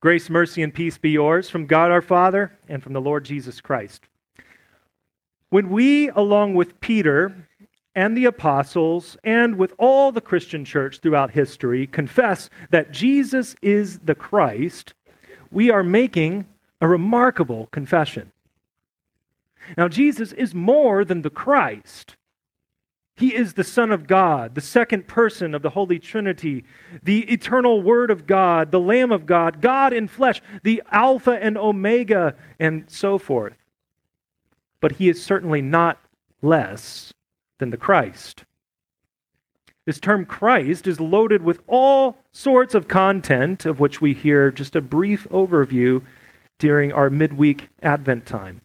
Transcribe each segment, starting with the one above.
Grace, mercy, and peace be yours from God our Father and from the Lord Jesus Christ. When we, along with Peter and the apostles, and with all the Christian church throughout history, confess that Jesus is the Christ, we are making a remarkable confession. Now, Jesus is more than the Christ. He is the Son of God, the second person of the Holy Trinity, the eternal Word of God, the Lamb of God, God in flesh, the Alpha and Omega, and so forth. But he is certainly not less than the Christ. This term Christ is loaded with all sorts of content, of which we hear just a brief overview during our midweek Advent time.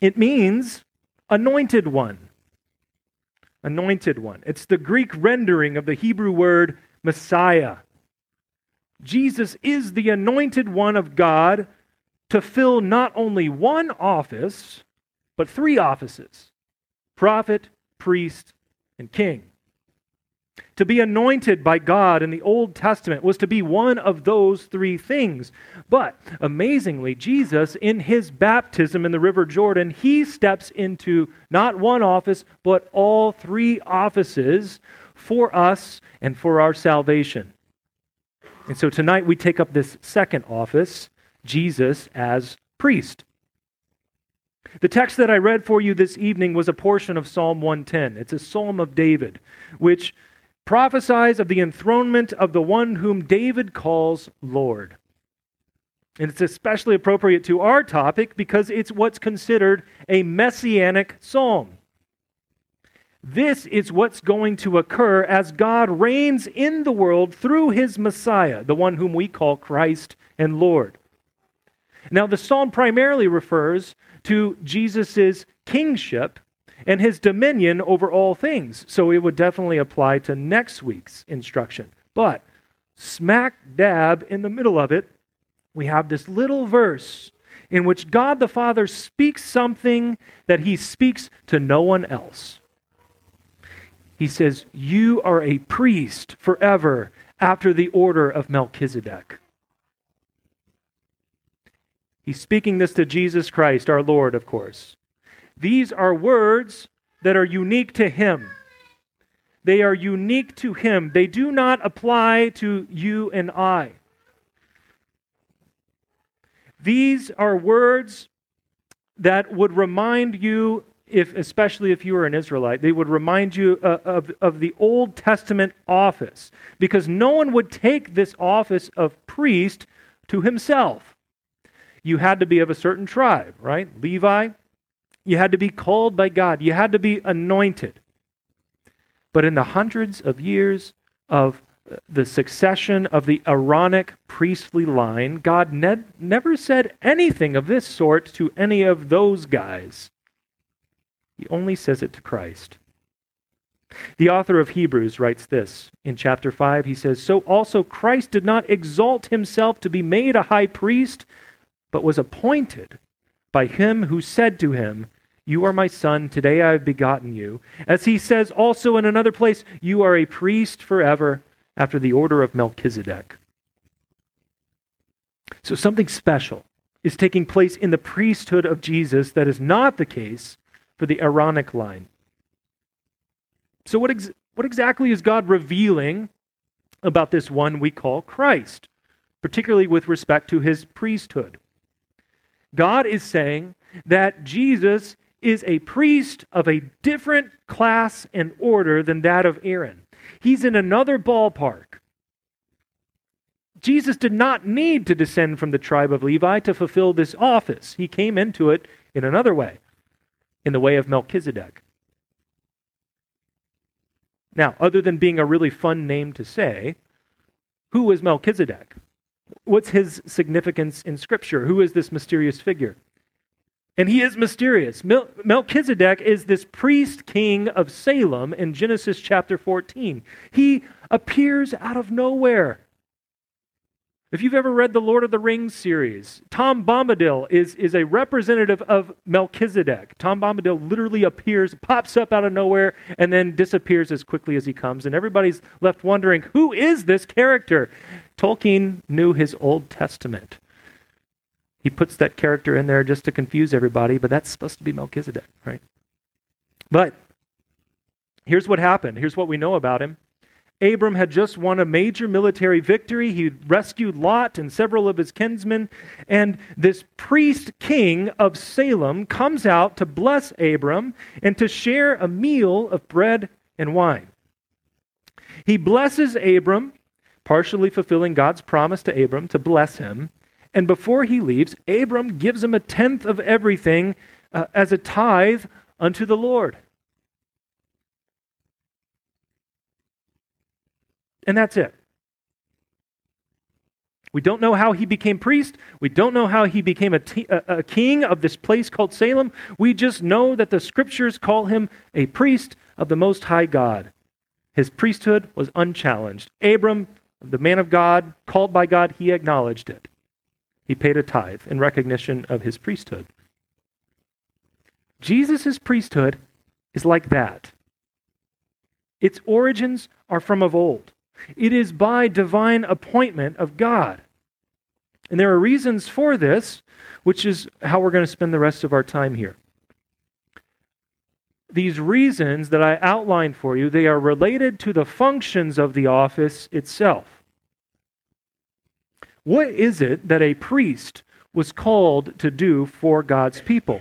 It means anointed one anointed one. It's the Greek rendering of the Hebrew word Messiah. Jesus is the anointed one of God to fill not only one office, but three offices prophet, priest, and king. To be anointed by God in the Old Testament was to be one of those three things. But amazingly, Jesus, in his baptism in the River Jordan, he steps into not one office, but all three offices for us and for our salvation. And so tonight we take up this second office, Jesus as priest. The text that I read for you this evening was a portion of Psalm 110. It's a psalm of David, which prophesies of the enthronement of the one whom David calls Lord. And it's especially appropriate to our topic because it's what's considered a messianic psalm. This is what's going to occur as God reigns in the world through his Messiah, the one whom we call Christ and Lord. Now, the psalm primarily refers to Jesus' kingship and his dominion over all things. So it would definitely apply to next week's instruction. But smack dab in the middle of it, we have this little verse in which God the Father speaks something that he speaks to no one else. He says, You are a priest forever after the order of Melchizedek. He's speaking this to Jesus Christ, our Lord, of course. These are words that are unique to him. They are unique to him. They do not apply to you and I. These are words that would remind you, if, especially if you were an Israelite, they would remind you uh, of, of the Old Testament office, because no one would take this office of priest to himself. You had to be of a certain tribe, right? Levi, you had to be called by God. You had to be anointed. But in the hundreds of years of the succession of the Aaronic priestly line, God ne- never said anything of this sort to any of those guys. He only says it to Christ. The author of Hebrews writes this in chapter 5. He says, So also Christ did not exalt himself to be made a high priest, but was appointed by him who said to him, you are my son, today I have begotten you. As he says also in another place, You are a priest forever after the order of Melchizedek. So something special is taking place in the priesthood of Jesus that is not the case for the Aaronic line. So, what, ex- what exactly is God revealing about this one we call Christ, particularly with respect to his priesthood? God is saying that Jesus is a priest of a different class and order than that of Aaron. He's in another ballpark. Jesus did not need to descend from the tribe of Levi to fulfill this office. He came into it in another way, in the way of Melchizedek. Now, other than being a really fun name to say, who was Melchizedek? What's his significance in Scripture? Who is this mysterious figure? And he is mysterious. Mel- Melchizedek is this priest king of Salem in Genesis chapter 14. He appears out of nowhere. If you've ever read the Lord of the Rings series, Tom Bombadil is, is a representative of Melchizedek. Tom Bombadil literally appears, pops up out of nowhere, and then disappears as quickly as he comes. And everybody's left wondering, who is this character? Tolkien knew his Old Testament. He puts that character in there just to confuse everybody, but that's supposed to be Melchizedek, right? But here's what happened. Here's what we know about him. Abram had just won a major military victory. He rescued Lot and several of his kinsmen. And this priest king of Salem comes out to bless Abram and to share a meal of bread and wine. He blesses Abram, partially fulfilling God's promise to Abram to bless him. And before he leaves, Abram gives him a tenth of everything uh, as a tithe unto the Lord. And that's it. We don't know how he became priest. We don't know how he became a, king of this place called Salem. We just know that the scriptures call him a priest of the Most High God. His priesthood was unchallenged. Abram, the man of God, called by God, he acknowledged it. He paid a tithe in recognition of his priesthood. Jesus' priesthood is like that. Its origins are from of old. It is by divine appointment of God. And there are reasons for this, which is how we're going to spend the rest of our time here. These reasons that I outlined for you, they are related to the functions of the office itself. What is it that a priest was called to do for God's people?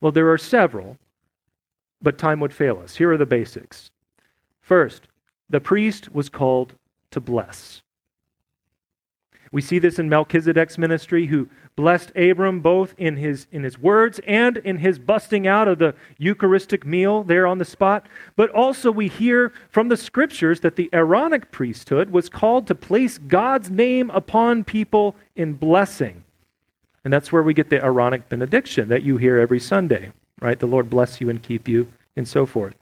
Well, there are several, but time would fail us. Here are the basics. First, the priest was called to bless. We see this in Melchizedek's ministry, who blessed Abram both in his, in his words and in his busting out of the Eucharistic meal there on the spot. But also, we hear from the scriptures that the Aaronic priesthood was called to place God's name upon people in blessing. And that's where we get the Aaronic benediction that you hear every Sunday, right? The Lord bless you and keep you, and so forth.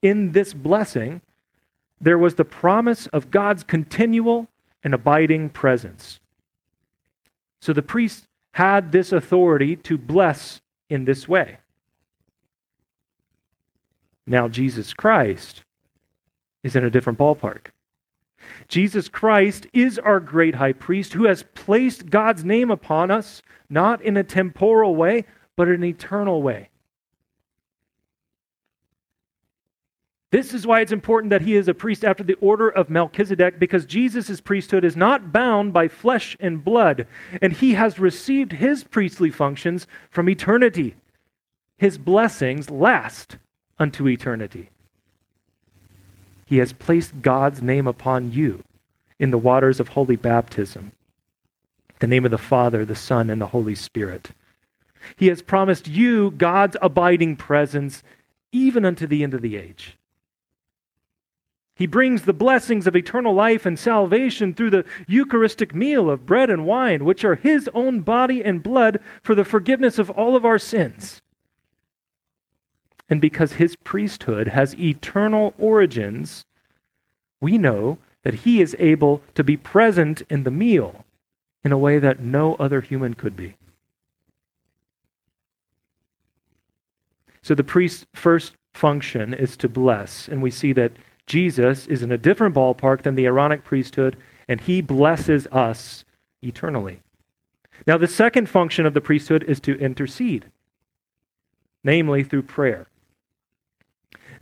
In this blessing, there was the promise of God's continual and abiding presence. So the priest had this authority to bless in this way. Now, Jesus Christ is in a different ballpark. Jesus Christ is our great high priest who has placed God's name upon us, not in a temporal way, but an eternal way. This is why it's important that he is a priest after the order of Melchizedek, because Jesus' priesthood is not bound by flesh and blood, and he has received his priestly functions from eternity. His blessings last unto eternity. He has placed God's name upon you in the waters of holy baptism, the name of the Father, the Son, and the Holy Spirit. He has promised you God's abiding presence even unto the end of the age. He brings the blessings of eternal life and salvation through the Eucharistic meal of bread and wine, which are His own body and blood for the forgiveness of all of our sins. And because His priesthood has eternal origins, we know that He is able to be present in the meal in a way that no other human could be. So the priest's first function is to bless, and we see that Jesus is in a different ballpark than the Aaronic priesthood, and he blesses us eternally. Now, the second function of the priesthood is to intercede, namely through prayer.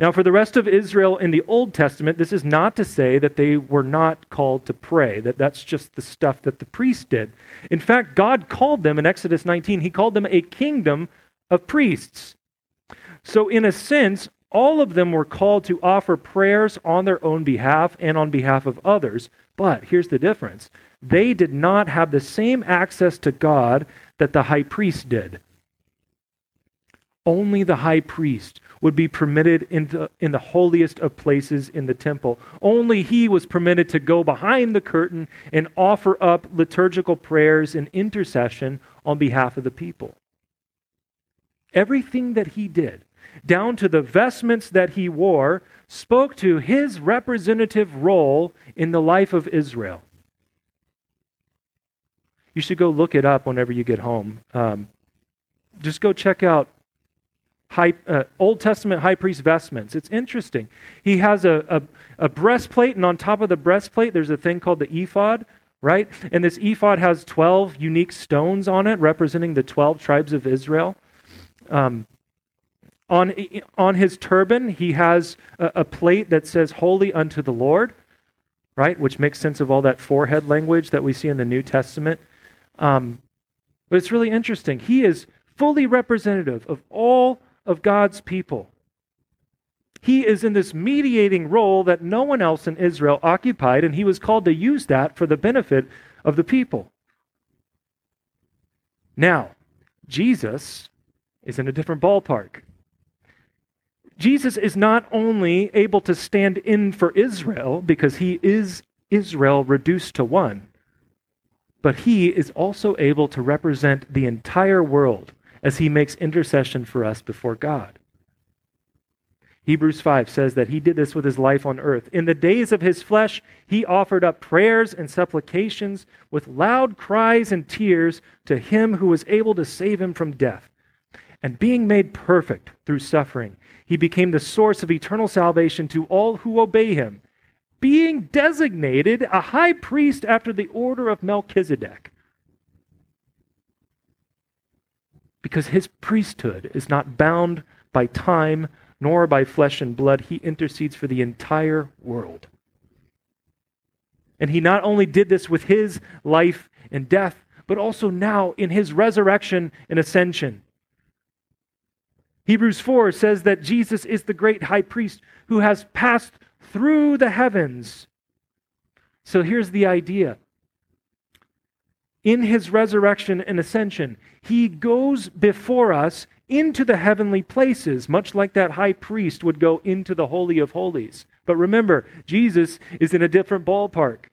Now, for the rest of Israel in the Old Testament, this is not to say that they were not called to pray, that that's just the stuff that the priests did. In fact, God called them in Exodus 19, He called them a kingdom of priests. So, in a sense, all of them were called to offer prayers on their own behalf and on behalf of others. But here's the difference they did not have the same access to God that the high priest did. Only the high priest would be permitted in the, in the holiest of places in the temple. Only he was permitted to go behind the curtain and offer up liturgical prayers and intercession on behalf of the people. Everything that he did down to the vestments that he wore, spoke to his representative role in the life of Israel. You should go look it up whenever you get home. Um, just go check out high, uh, Old Testament high priest vestments. It's interesting. He has a, a, a breastplate, and on top of the breastplate, there's a thing called the ephod, right? And this ephod has 12 unique stones on it, representing the 12 tribes of Israel. Um, on, on his turban, he has a, a plate that says, Holy unto the Lord, right? Which makes sense of all that forehead language that we see in the New Testament. Um, but it's really interesting. He is fully representative of all of God's people. He is in this mediating role that no one else in Israel occupied, and he was called to use that for the benefit of the people. Now, Jesus is in a different ballpark. Jesus is not only able to stand in for Israel because he is Israel reduced to one, but he is also able to represent the entire world as he makes intercession for us before God. Hebrews 5 says that he did this with his life on earth. In the days of his flesh, he offered up prayers and supplications with loud cries and tears to him who was able to save him from death. And being made perfect through suffering, he became the source of eternal salvation to all who obey him, being designated a high priest after the order of Melchizedek. because his priesthood is not bound by time nor by flesh and blood. He intercedes for the entire world. And he not only did this with his life and death, but also now in his resurrection and ascension. Hebrews 4 says that Jesus is the great high priest who has passed through the heavens. So here's the idea in his resurrection and ascension, he goes before us into the heavenly places, much like that high priest would go into the Holy of Holies. But remember, Jesus is in a different ballpark.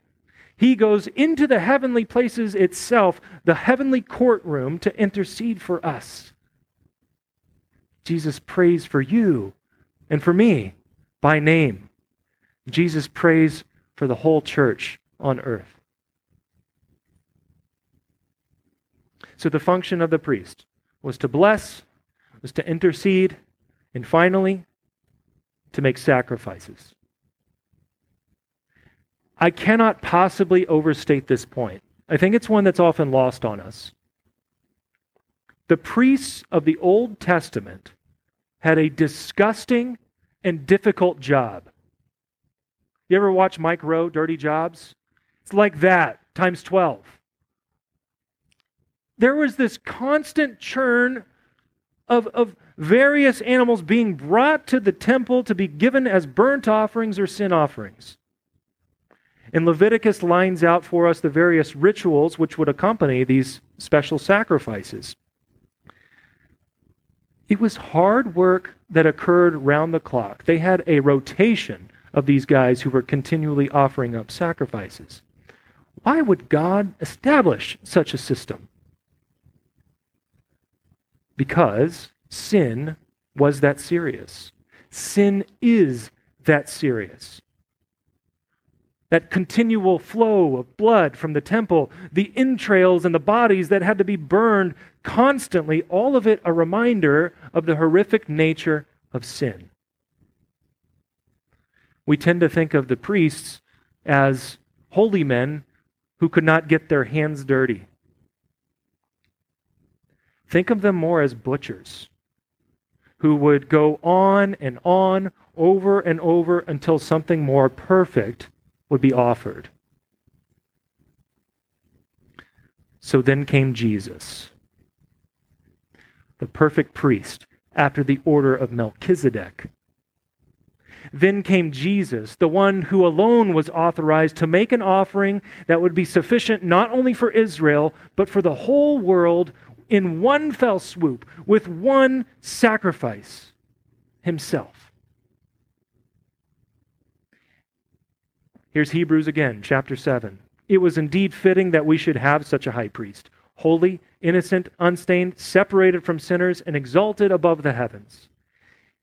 He goes into the heavenly places itself, the heavenly courtroom, to intercede for us. Jesus prays for you and for me by name. Jesus prays for the whole church on earth. So the function of the priest was to bless, was to intercede, and finally, to make sacrifices. I cannot possibly overstate this point. I think it's one that's often lost on us. The priests of the Old Testament had a disgusting and difficult job. You ever watch Mike Rowe, Dirty Jobs? It's like that, times 12 there was this constant churn of, of various animals being brought to the temple to be given as burnt offerings or sin offerings. And Leviticus lines out for us the various rituals which would accompany these special sacrifices. It was hard work that occurred round the clock. They had a rotation of these guys who were continually offering up sacrifices. Why would God establish such a system? Because sin was that serious. Sin is that serious. That continual flow of blood from the temple, the entrails and the bodies that had to be burned constantly, all of it a reminder of the horrific nature of sin. We tend to think of the priests as holy men who could not get their hands dirty. Think of them more as butchers who would go on and on over and over until something more perfect would be offered. So then came Jesus, the perfect priest, after the order of Melchizedek. Then came Jesus, the one who alone was authorized to make an offering that would be sufficient not only for Israel, but for the whole world in one fell swoop with one sacrifice himself. Here's Hebrews again, chapter 7. It was indeed fitting that we should have such a high priest, holy, innocent, unstained, separated from sinners, and exalted above the heavens.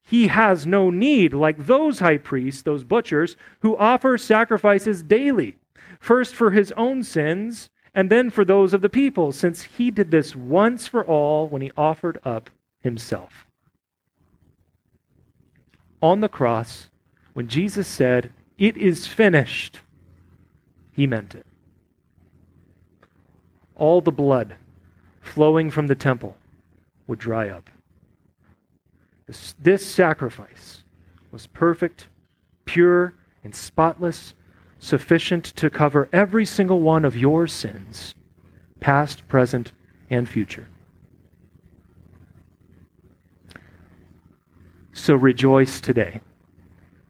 He has no need, like those high priests, those butchers, who offer sacrifices daily, first for his own sins and then for those of the people, since he did this once for all when he offered up himself. on the cross, when Jesus said, It is finished, he meant it. All the blood flowing from the temple would dry up. This, this sacrifice was perfect, pure, and spotless, sufficient to cover every single one of your sins, past, present, and future. So rejoice today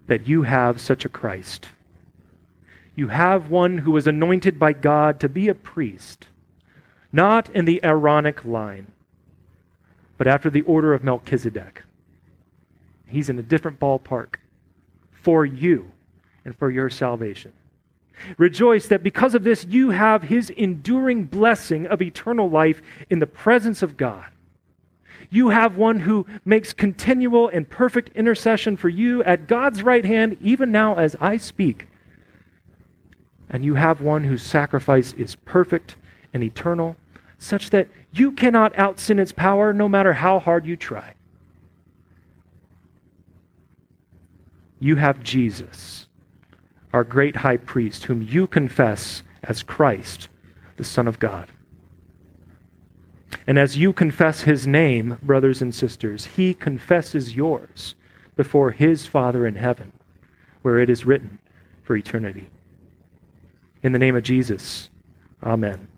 that you have such a Christ. You have one who was anointed by God to be a priest, not in the Aaronic line, but after the order of Melchizedek. He's in a different ballpark for you and for your salvation. Rejoice that because of this, you have his enduring blessing of eternal life in the presence of God. You have one who makes continual and perfect intercession for you at God's right hand, even now as I speak. And you have one whose sacrifice is perfect and eternal, such that you cannot outsin its power no matter how hard you try. You have Jesus, our great high priest, whom you confess as Christ, the Son of God. And as you confess his name, brothers and sisters, he confesses yours before his Father in heaven, where it is written for eternity. In the name of Jesus, amen.